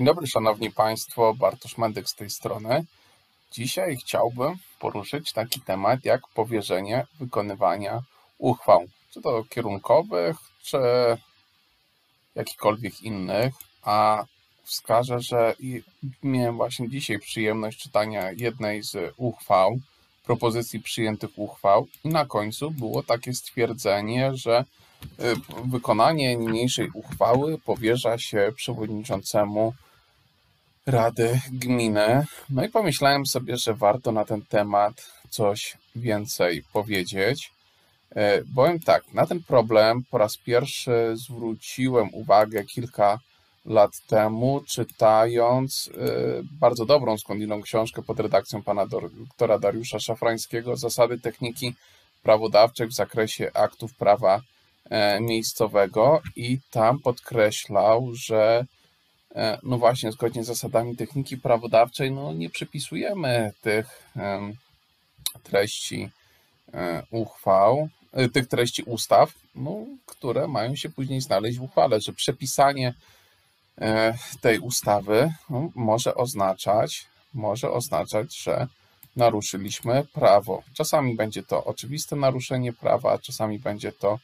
Dzień dobry, Szanowni Państwo, Bartosz Mendyk z tej strony. Dzisiaj chciałbym poruszyć taki temat jak powierzenie wykonywania uchwał, czy to kierunkowych, czy jakichkolwiek innych, a wskażę, że miałem właśnie dzisiaj przyjemność czytania jednej z uchwał, propozycji przyjętych uchwał. I na końcu było takie stwierdzenie, że y, wykonanie niniejszej uchwały powierza się przewodniczącemu Rady Gminy. No i pomyślałem sobie, że warto na ten temat coś więcej powiedzieć. Bowiem tak, na ten problem po raz pierwszy zwróciłem uwagę kilka lat temu, czytając y, bardzo dobrą skądinąd książkę pod redakcją pana doktora Dariusza Szafrańskiego Zasady techniki prawodawczej w zakresie aktów prawa e, miejscowego i tam podkreślał, że e, no właśnie zgodnie z zasadami techniki prawodawczej no nie przypisujemy tych treści e, uchwał, tych treści ustaw, no, które mają się później znaleźć w uchwale, że przepisanie E, tej ustawy no, może oznaczać, może oznaczać, że naruszyliśmy prawo. Czasami będzie to oczywiste naruszenie prawa, czasami będzie to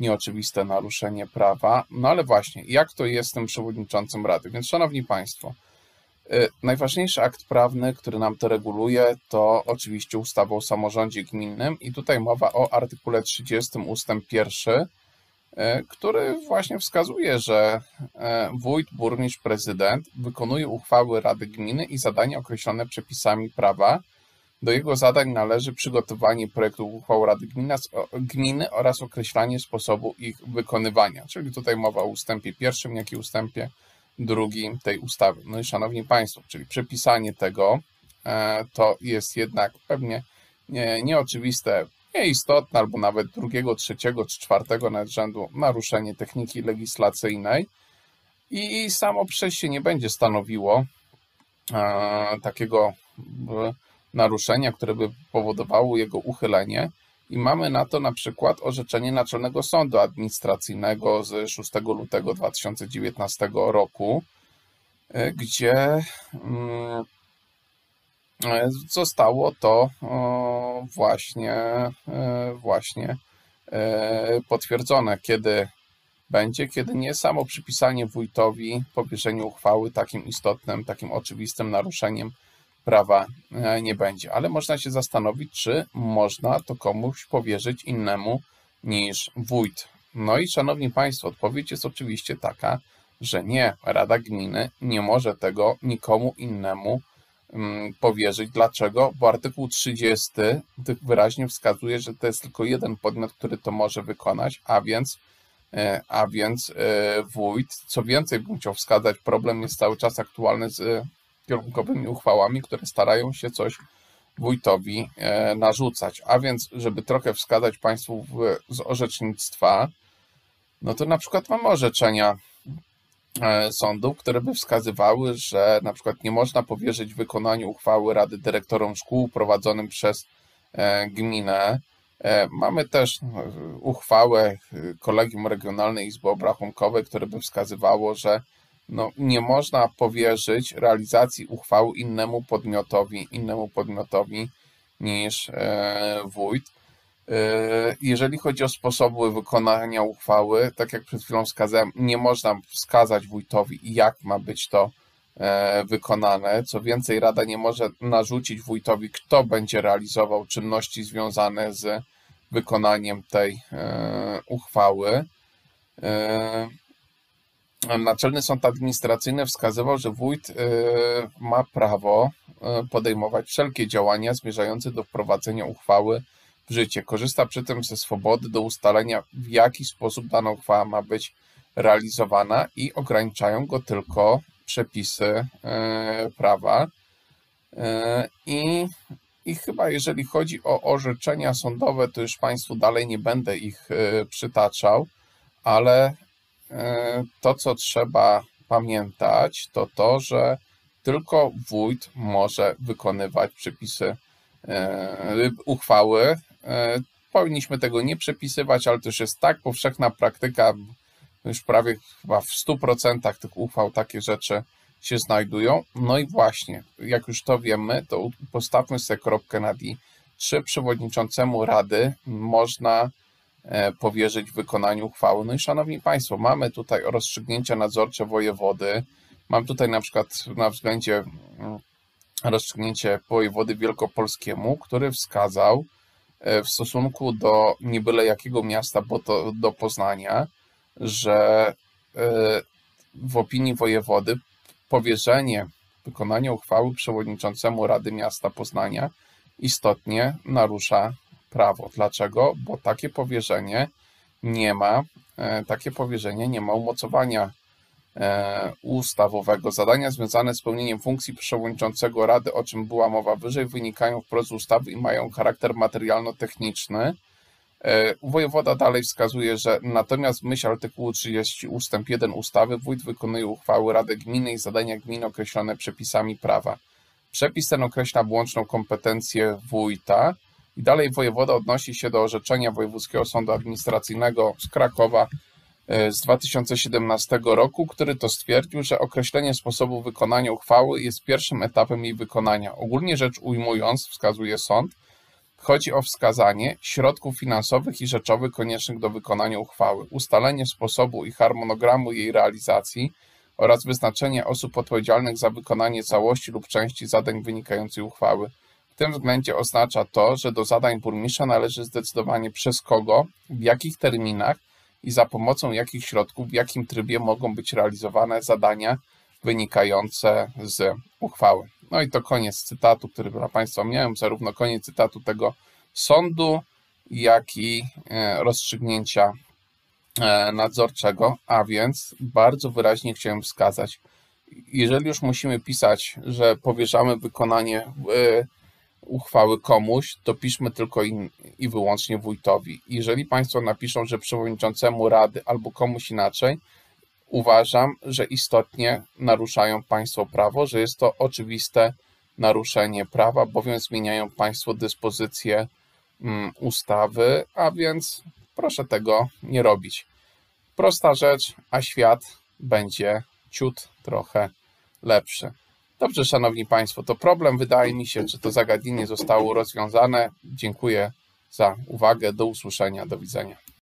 nieoczywiste naruszenie prawa. No ale właśnie, jak to jest z tym przewodniczącym Rady? Więc, Szanowni Państwo, e, najważniejszy akt prawny, który nam to reguluje, to oczywiście ustawa o samorządzie gminnym i tutaj mowa o artykule 30 ustęp 1 E, który właśnie wskazuje, że e, wójt, burmistrz, prezydent wykonuje uchwały Rady Gminy i zadania określone przepisami prawa. Do jego zadań należy przygotowanie projektu uchwał Rady Gminy oraz określanie sposobu ich wykonywania. Czyli tutaj mowa o ustępie pierwszym, jak i ustępie drugim tej ustawy. No i szanowni Państwo, czyli przepisanie tego e, to jest jednak pewnie nieoczywiste nieistotne, albo nawet drugiego, trzeciego czy czwartego nawet naruszenie techniki legislacyjnej i samo przez się nie będzie stanowiło e, takiego naruszenia, które by powodowało jego uchylenie. I mamy na to na przykład orzeczenie Naczelnego Sądu Administracyjnego z 6 lutego 2019 roku, e, gdzie mm, E, zostało to właśnie, e, właśnie potwierdzone, kiedy będzie, kiedy nie samo przypisanie wójtowi powierzeniu uchwały takim istotnym, takim oczywistym naruszeniem prawa nie będzie. Ale można się zastanowić, czy można to komuś powierzyć innemu niż wójt. No i szanowni Państwo, odpowiedź jest oczywiście taka, że nie, Rada Gminy nie może tego nikomu innemu Mm, powierzyć. Dlaczego? Bo artykuł 30 wyraźnie wskazuje, że to jest tylko jeden podmiot, który to może wykonać, a więc, e, a więc e, wójt. Co więcej, bym chciał wskazać, problem jest cały czas aktualny z kierunkowymi uchwałami, które starają się coś wójtowi e, narzucać. A więc, żeby trochę wskazać Państwu z orzecznictwa, no to na przykład mamy orzeczenia E, sądów, które by wskazywały, że na przykład nie można powierzyć wykonaniu uchwały Rady Dyrektorom Szkół prowadzonym przez e, gminę. Mamy też uchwałę Kolegium Regionalnej Izby Obrachunkowej, które by wskazywało, że no, nie można powierzyć realizacji uchwały innemu podmiotowi, innemu podmiotowi niż wójt. E, jeżeli chodzi o sposoby wykonania uchwały, tak jak przed chwilą wskazałem, nie można wskazać wójtowi, jak ma być to e, wykonane. Co więcej, Rada nie może narzucić wójtowi, kto będzie realizował czynności związane z wykonaniem tej e, uchwały. Naczelny Sąd Administracyjny wskazywał, że wójt ma prawo podejmować wszelkie działania zmierzające do wprowadzenia uchwały w życie. Korzysta przy tym ze swobody do ustalenia, w jaki sposób dana uchwała ma być realizowana i ograniczają go tylko przepisy e, prawa. I, I chyba jeżeli chodzi o orzeczenia sądowe, to już Państwu dalej nie będę ich przytaczał, ale to, co trzeba pamiętać, to to, że tylko wójt może wykonywać przepisy uchwały E, powinniśmy tego nie przepisywać, ale już jest tak powszechna praktyka, już prawie chyba w 100% tych uchwał takie rzeczy się znajdują. No i właśnie, jak już to wiemy, to postawmy sobie kropkę nad i. Czy przewodniczącemu Rady można e, powierzyć wykonaniu uchwały? No i szanowni Państwo, mamy tutaj rozstrzygnięcia nadzorcze wojewody. Mam tutaj na przykład na względzie mm, rozstrzygnięcie wojewody wielkopolskiemu, który wskazał e, w stosunku do nie byle jakiego miasta, bo to do Poznania, że e, w opinii wojewody powierzenie wykonania uchwały przewodniczącemu Rady Miasta Poznania istotnie narusza prawo. Dlaczego? Bo takie powierzenie nie ma, e, takie powierzenie nie ma umocowania e, ustawowego. Zadania związane z pełnieniem funkcji przewodniczącego Rady, o czym była mowa wyżej, wynikają wprost z ustawy i mają charakter materialno-techniczny. E, wojewoda dalej wskazuje, że natomiast w myśl artykułu 30 ust. 1 ustawy wójt wykonuje uchwały Rady Gminy i zadania gminy określone przepisami prawa. Przepis ten określa wyłączną kompetencję wójta i dalej wojewoda odnosi się do orzeczenia Wojewódzkiego Sądu Administracyjnego z Krakowa e, z 2017 roku, który to stwierdził, że określenie sposobu wykonania uchwały jest pierwszym etapem jej wykonania. Ogólnie rzecz ujmując, wskazuje sąd, Chodzi o wskazanie środków finansowych i rzeczowych koniecznych do wykonania uchwały, ustalenie sposobu i harmonogramu jej realizacji oraz wyznaczenie osób odpowiedzialnych za wykonanie całości lub części zadań wynikających uchwały. Tym względzie oznacza to, że do zadań burmistrza należy zdecydowanie przez kogo, w jakich terminach i za pomocą jakich środków, w jakim trybie mogą być realizowane zadania wynikające z uchwały. No i to koniec cytatu, który dla Państwa miałem, zarówno koniec cytatu tego sądu, jak i e, rozstrzygnięcia e, nadzorczego, a więc bardzo wyraźnie chciałem wskazać, jeżeli już musimy pisać, że powierzamy wykonanie uchwały komuś, to piszmy tylko i, i wyłącznie wójtowi. Jeżeli Państwo napiszą, że przewodniczącemu rady albo komuś inaczej, uważam, że istotnie naruszają Państwo prawo, że jest to oczywiste naruszenie prawa, bowiem zmieniają Państwo dyspozycje mm, ustawy, a więc proszę tego nie robić. Prosta rzecz, a świat będzie ciut trochę lepszy. Dobrze, Szanowni Państwo, to problem. Wydaje mi się, że to zagadnienie zostało rozwiązane. Dziękuję za uwagę. Do usłyszenia. Do widzenia.